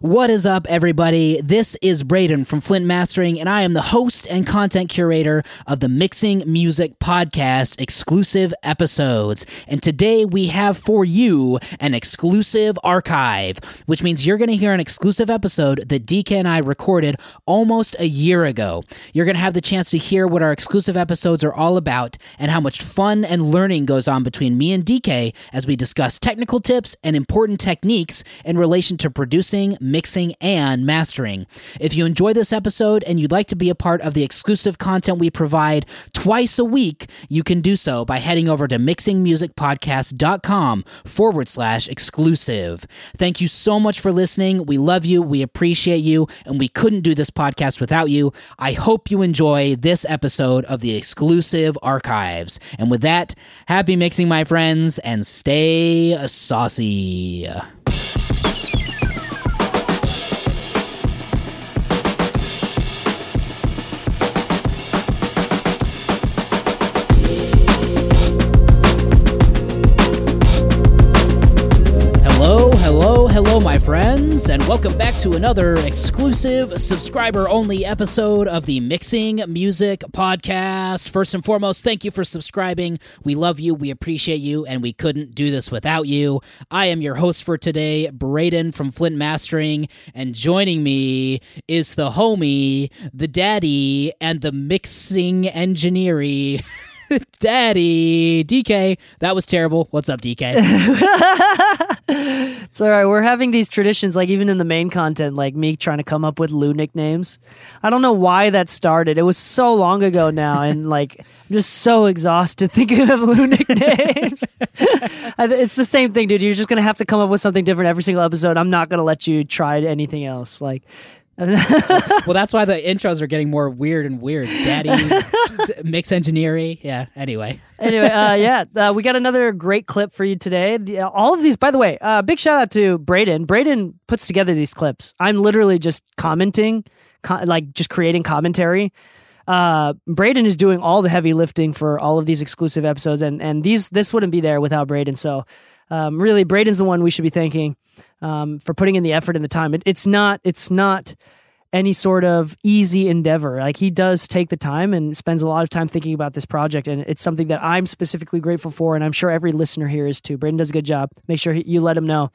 What is up, everybody? This is Braden from Flint Mastering, and I am the host and content curator of the Mixing Music Podcast exclusive episodes. And today we have for you an exclusive archive, which means you're going to hear an exclusive episode that DK and I recorded almost a year ago. You're going to have the chance to hear what our exclusive episodes are all about and how much fun and learning goes on between me and DK as we discuss technical tips and important techniques in relation to producing, mixing, and mastering. If you enjoy this episode and you'd like to be a part of the exclusive content we provide twice a week, you can do so by heading over to mixingmusicpodcast.com forward slash exclusive. Thank you so much for listening. We love you, we appreciate you, and we couldn't do this podcast without you. I hope you enjoy this episode of the exclusive archives. And with that, happy mixing, my friends, and stay saucy. Hello, my friends, and welcome back to another exclusive subscriber only episode of the Mixing Music Podcast. First and foremost, thank you for subscribing. We love you, we appreciate you, and we couldn't do this without you. I am your host for today, Braden from Flint Mastering, and joining me is the homie, the daddy, and the mixing engineering. Daddy, DK. That was terrible. What's up, DK? It's all right. We're having these traditions, like even in the main content, like me trying to come up with Lou nicknames. I don't know why that started. It was so long ago now, and like I'm just so exhausted thinking of Lou nicknames. it's the same thing, dude. You're just gonna have to come up with something different every single episode. I'm not gonna let you try anything else. Like well, that's why the intros are getting more weird and weird. Daddy, mix engineering. Yeah. Anyway. anyway, uh, yeah, uh, we got another great clip for you today. The, uh, all of these, by the way, uh, big shout out to Braden. Braden puts together these clips. I'm literally just commenting, co- like just creating commentary. Uh, Braden is doing all the heavy lifting for all of these exclusive episodes, and and these this wouldn't be there without Braden. So, um, really, Braden's the one we should be thanking um, for putting in the effort and the time. It, it's not it's not any sort of easy endeavor. Like he does take the time and spends a lot of time thinking about this project, and it's something that I'm specifically grateful for, and I'm sure every listener here is too. Braden does a good job. Make sure he, you let him know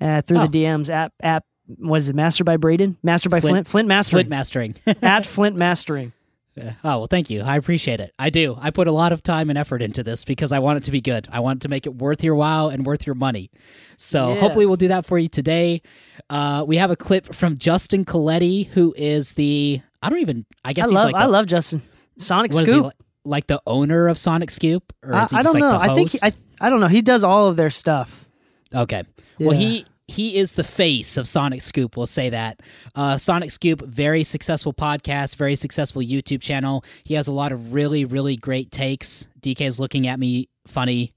uh, through Oh. the DMs at at what is it, Master by Braden, Master by Flint, Flint, Mastering, Flint mastering. at Flint Mastering. Yeah. Oh, well, thank you. I appreciate it. I do. I put a lot of time and effort into this because I want it to be good. I want it to make it worth your while and worth your money. So Yeah. hopefully we'll do that for you today. Uh, we have a clip from Justin Colletti, who is the, I don't even, I guess I he's love like, I love Justin Sonic what is he, Scoop. like, like the owner of Sonic Scoop? Or I, is he I don't like know. the I think he. I I don't know. He does all of their stuff. Okay. Well, he he is the face of Sonic Scoop. We'll say that. Uh, Sonic Scoop, very successful podcast, very successful YouTube channel. He has a lot of really, really great takes. DK is looking at me funny.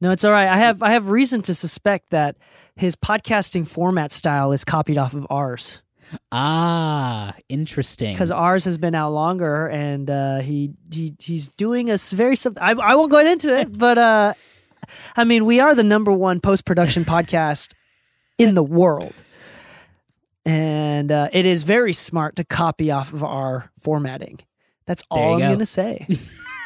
No, it's all right. I have I have reason to suspect that his podcasting format style is copied off of ours Ah, interesting. because ours has been out longer, and uh, he, he he's doing a very something. I, I won't go into it, but uh, I mean, we are the number one post production podcast in the world, and uh, it is very smart to copy off of our formatting. That's all I'm go. gonna say.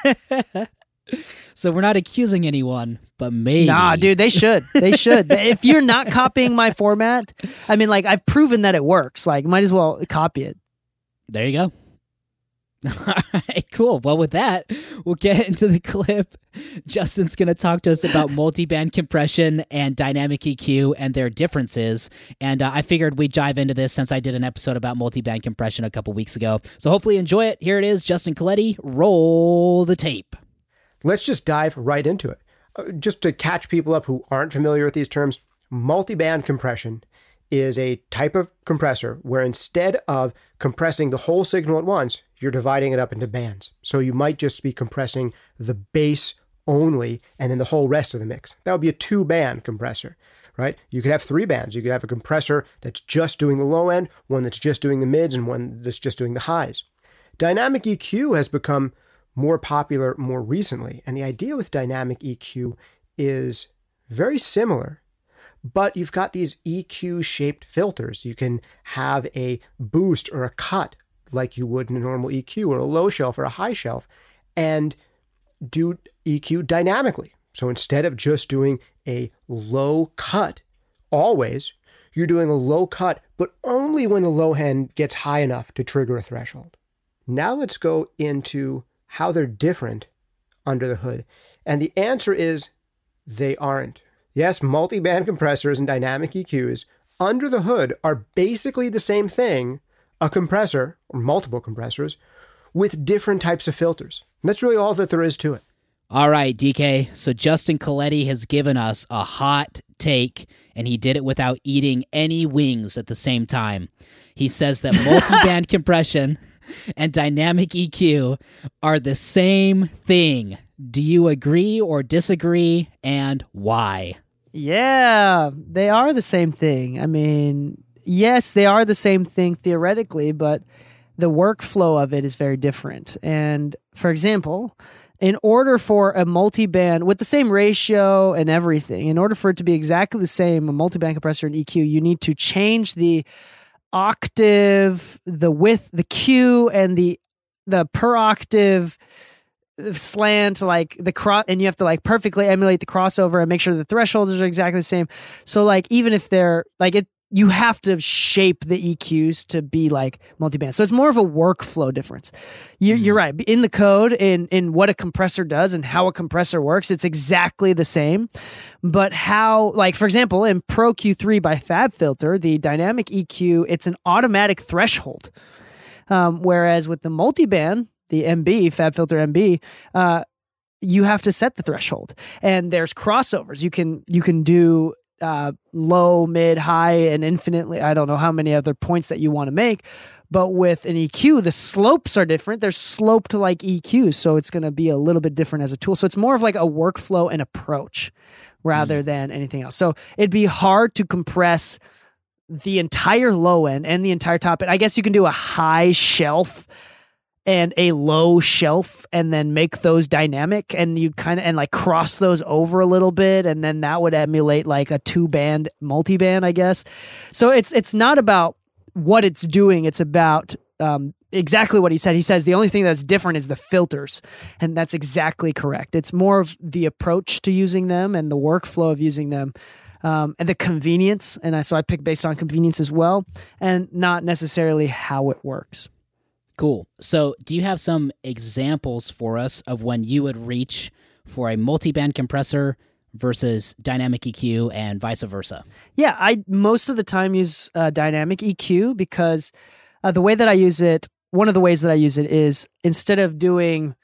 so we're not accusing anyone, but maybe. Nah, dude, they should. They should. if you're not copying my format, I mean, like I've proven that it works. Like, might as well copy it. There you go. All right, cool. Well, with that, we'll get into the clip. Justin's going to talk to us about multi-band compression and dynamic EQ and their differences. And uh, I figured we'd dive into this since I did an episode about multi-band compression a couple weeks ago. So hopefully enjoy it. Here it is, Justin Colletti. Roll the tape. Let's just dive right into it. Uh, just to catch people up who aren't familiar with these terms, multi-band compression is a type of compressor where instead of compressing the whole signal at once, you're dividing it up into bands. So you might just be compressing the bass only and then the whole rest of the mix. That would be a two band compressor, right? You could have three bands. You could have a compressor that's just doing the low end, one that's just doing the mids, and one that's just doing the highs. Dynamic EQ has become more popular more recently. And the idea with dynamic EQ is very similar, but you've got these EQ shaped filters. You can have a boost or a cut like you would in a normal EQ or a low shelf or a high shelf and do EQ dynamically. So instead of just doing a low cut always, you're doing a low cut, but only when the low end gets high enough to trigger a threshold. Now let's go into how they're different under the hood. And the answer is they aren't. Yes, multi-band compressors and dynamic EQs under the hood are basically the same thing, a compressor or multiple compressors with different types of filters. And that's really all that there is to it. All right, DK. So Justin Colletti has given us a hot take, and he did it without eating any wings at the same time. He says that multi-band compression and dynamic EQ are the same thing. Do you agree or disagree, and why? Yeah, they are the same thing. I mean, yes, they are the same thing theoretically, but the workflow of it is very different. And for example, in order for a multi-band with the same ratio and everything, in order for it to be exactly the same, a multi-band compressor and EQ, you need to change the octave, the width, the Q, and the the per octave slant like the cross and you have to like perfectly emulate the crossover and make sure the thresholds are exactly the same so like even if they're like it you have to shape the EQs to be like multi-band. So it's more of a workflow difference. You, You're right. In the code, in in what a compressor does and how a compressor works, it's exactly the same. But how, like for example, in Pro Q3 by FabFilter, the dynamic EQ, it's an automatic threshold. Um, whereas with the multi-band, the MB FabFilter MB, uh, you have to set the threshold, and there's crossovers. You can you can do uh, low, mid, high, and infinitely. I don't know how many other points that you want to make. But with an EQ, the slopes are different. They're sloped like EQs, so it's going to be a little bit different as a tool. So it's more of like a workflow and approach rather than anything else. So it'd be hard to compress the entire low end and the entire top end. I guess you can do a high shelf and a low shelf and then make those dynamic and you kind of and like cross those over a little bit and then that would emulate like a two band multi-band i guess. So it's it's not about what it's doing it's about um, exactly what he said. He says the only thing that's different is the filters and that's exactly correct. It's more of the approach to using them and the workflow of using them um, and the convenience and I, so i pick based on convenience as well and not necessarily how it works Cool. So, do you have some examples for us of when you would reach for a multi-band compressor versus dynamic EQ and vice versa? Yeah, I most of the time use uh, dynamic EQ because uh, the way that I use it, one of the ways that I use it is instead of doing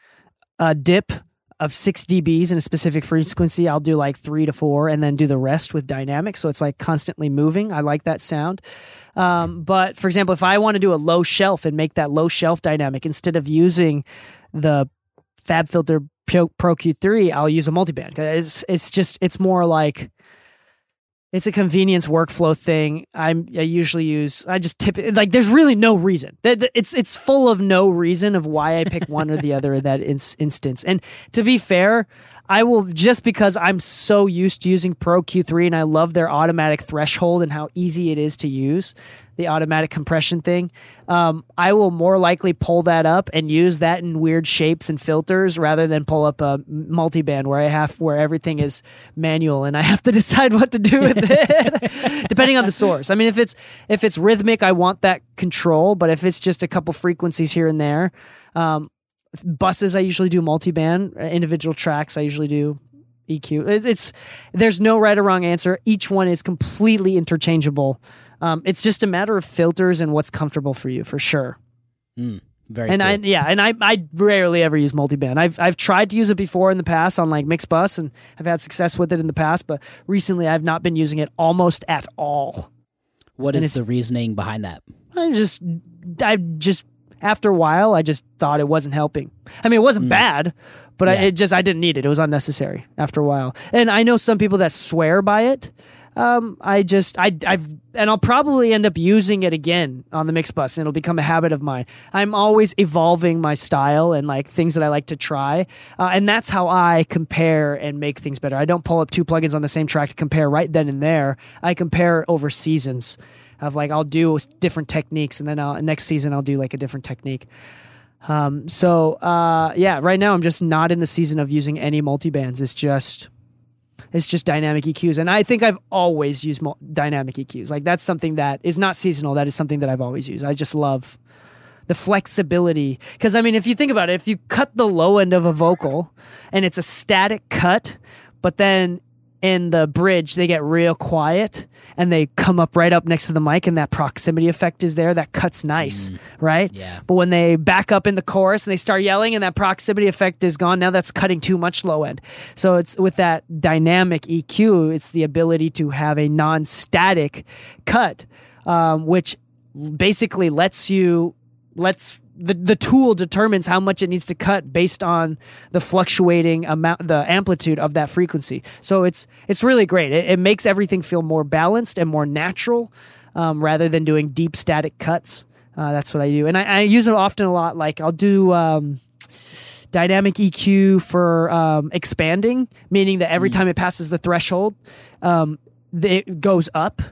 a dip of six dBs in a specific frequency, I'll do like three to four and then do the rest with dynamic. So it's like constantly moving. I like that sound. Um, but for example, if I want to do a low shelf and make that low shelf dynamic, instead of using the Fab Filter Pro, Pro Q3, I'll use a multiband. It's it's just it's more like it's a convenience workflow thing. I'm I usually use I just tip it like there's really no reason. It's it's full of no reason of why I pick one or the other in that ins- instance. And to be fair, I will just because I'm so used to using Pro Q3 and I love their automatic threshold and how easy it is to use the automatic compression thing. Um, I will more likely pull that up and use that in weird shapes and filters rather than pull up a multiband where I have where everything is manual and I have to decide what to do with it depending on the source. I mean, if it's if it's rhythmic, I want that control, but if it's just a couple frequencies here and there, um, buses I usually do multi-band Individual tracks I usually do EQ. It's there's no right or wrong answer. Each one is completely interchangeable. Um, it's just a matter of filters and what's comfortable for you, for sure. Very And cool. I yeah, and I I rarely ever use multiband. I've I've tried to use it before in the past on like Mixbus and I've had success with it in the past, but recently I've not been using it almost at all. what and is it's- the reasoning behind that? I just I just after a while I just thought it wasn't helping. I mean, it wasn't bad, but I, it just I didn't need it. It was unnecessary after a while. And I know some people that swear by it. Um, I just I I've and I'll probably end up using it again on the mix bus, and it'll become a habit of mine. I'm always evolving my style and like things that I like to try, uh, and that's how I compare and make things better. I don't pull up two plugins on the same track to compare right then and there. I compare over seasons of like I'll do different techniques, and then I'll, next season I'll do like a different technique. Um, so uh, yeah, right now I'm just not in the season of using any multi bands. It's just it's just dynamic EQs, and I think I've always used mul- dynamic EQs. Like that's something that is not seasonal. That is something that I've always used. I just love the flexibility because I mean, if you think about it, if you cut the low end of a vocal and it's a static cut, but then in the bridge they get real quiet and they come up right up next to the mic and that proximity effect is there. That cuts nice right? Yeah. but when they back up in the chorus and they start yelling and that proximity effect is gone now that's cutting too much low end. So it's with that dynamic eq it's the ability to have a non-static cut um, which basically lets you lets the, the tool determines how much it needs to cut based on the fluctuating amount the amplitude of that frequency. So it's it's really great. It, it makes everything feel more balanced and more natural um, rather than doing deep static cuts. Uh, that's what i do. And I, I use it often a lot. Like i'll do um, dynamic EQ for um, expanding, meaning that every time it passes the threshold, um, it goes up.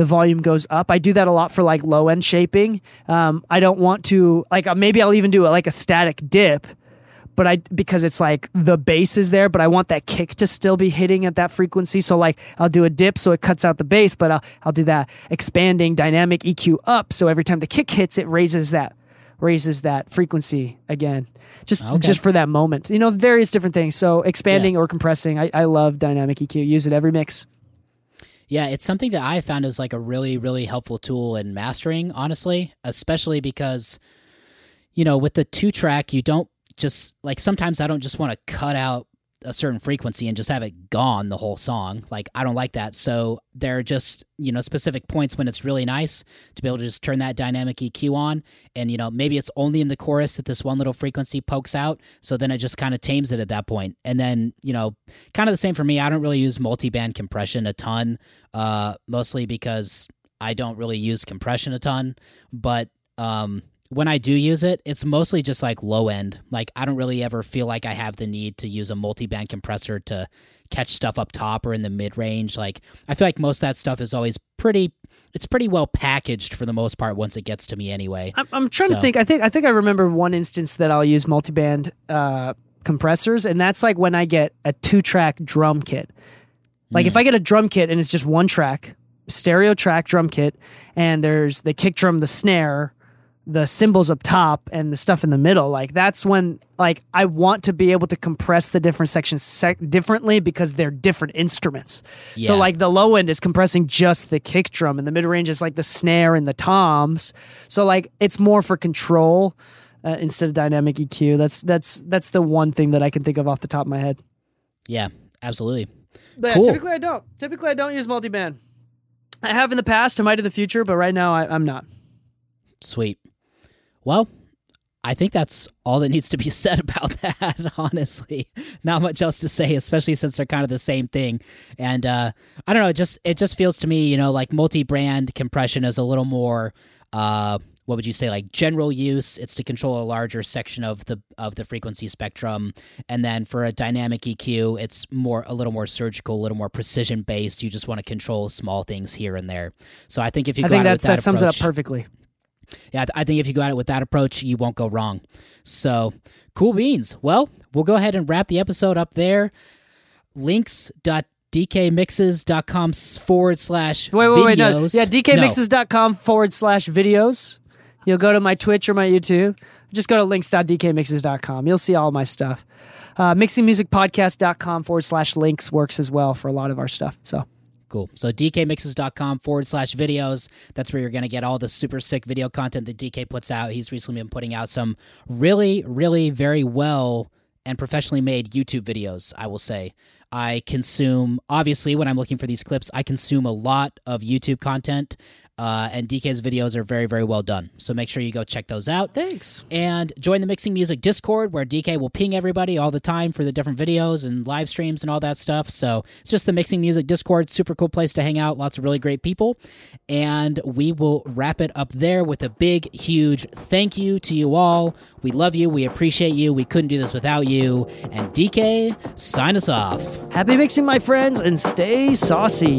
The volume goes up. I do that a lot for like low end shaping. Um, I don't want to like uh, maybe I'll even do like a static dip, but I because it's like the bass is there, but I want that kick to still be hitting at that frequency. So like I'll do a dip so it cuts out the bass, but I'll I'll do that expanding dynamic EQ up so every time the kick hits, it raises that raises that frequency again. Just Okay. just for that moment. You know, various different things. So expanding or compressing. I, I love dynamic EQ. Use it every mix. Yeah, it's something that I found is like a really, really helpful tool in mastering, honestly, especially because, you know, with the two track, you don't just like sometimes I don't just want to cut out a certain frequency and just have it gone the whole song. Like, I don't like that. So there are just, you know, specific points when it's really nice to be able to just turn that dynamic EQ on. And, you know, maybe it's only in the chorus that this one little frequency pokes out. So then it just kind of tames it at that point. And then, you know, kind of the same for me. I don't really use multi-band compression a ton, uh, mostly because I don't really use compression a ton. But um, when I do use it, it's mostly just like low end. Like I don't really ever feel like I have the need to use a multi-band compressor to catch stuff up top or in the mid range. Like I feel like most of that stuff is always pretty. It's pretty well packaged for the most part once it gets to me anyway. I'm, I'm trying So- to think. I think I think I remember one instance that I'll use multiband uh, compressors, and that's like when I get a two track drum kit. Like if I get a drum kit and it's just one track, stereo track drum kit, and there's the kick drum, the snare, the cymbals up top, and the stuff in the middle. Like that's when like I want to be able to compress the different sections sec- differently because they're different instruments. So like the low end is compressing just the kick drum, and the mid range is like the snare and the toms. So like it's more for control uh, instead of dynamic EQ. That's that's that's the one thing that I can think of off the top of my head. Yeah, absolutely. But Cool. yeah, typically I don't. Typically I don't use multi-band I have in the past, I might in the future, but right now I, I'm not. Sweet. Well, I think that's all that needs to be said about that, honestly. Not much else to say, especially since they're kind of the same thing. And uh, I don't know, it just it just feels to me, you know, like multi-band compression is a little more uh, what would you say like general use it's to control a larger section of the of the frequency spectrum and then for a dynamic eq it's more a little more surgical a little more precision based you just want to control small things here and there so i think if you I think at that, with that that, sums it up perfectly. Yeah, I think if you go at it with that approach, you won't go wrong. So, cool beans. Well, we'll go ahead and wrap the episode up there. Links.dkmixes.com forward slash Wait, wait, wait, no. videos. Yeah, dkmixes.com forward slash videos. You'll go to my Twitch or my YouTube. Just go to links.dkmixes.com. You'll see all my stuff. Uh, mixingmusicpodcast.com forward slash links works as well for a lot of our stuff. So Cool. So dkmixes.com forward slash videos. That's where you're going to get all the super sick video content that DK puts out. He's recently been putting out some really, really very well and professionally made YouTube videos, I will say. I consume, obviously, when I'm looking for these clips, I consume a lot of YouTube content. Uh, and DK's videos are very, very well done. So make sure you go check those out. thanks. And join the Mixing Music Discord where DK will ping everybody all the time for the different videos and live streams and all that stuff. So it's just the Mixing Music Discord. Super cool place to hang out. Lots of really great people. And we will wrap it up there with a big, huge thank you to you all. We love you. We appreciate you. We couldn't do this without you. And DK, sign us off. Happy mixing, my friends, and stay saucy.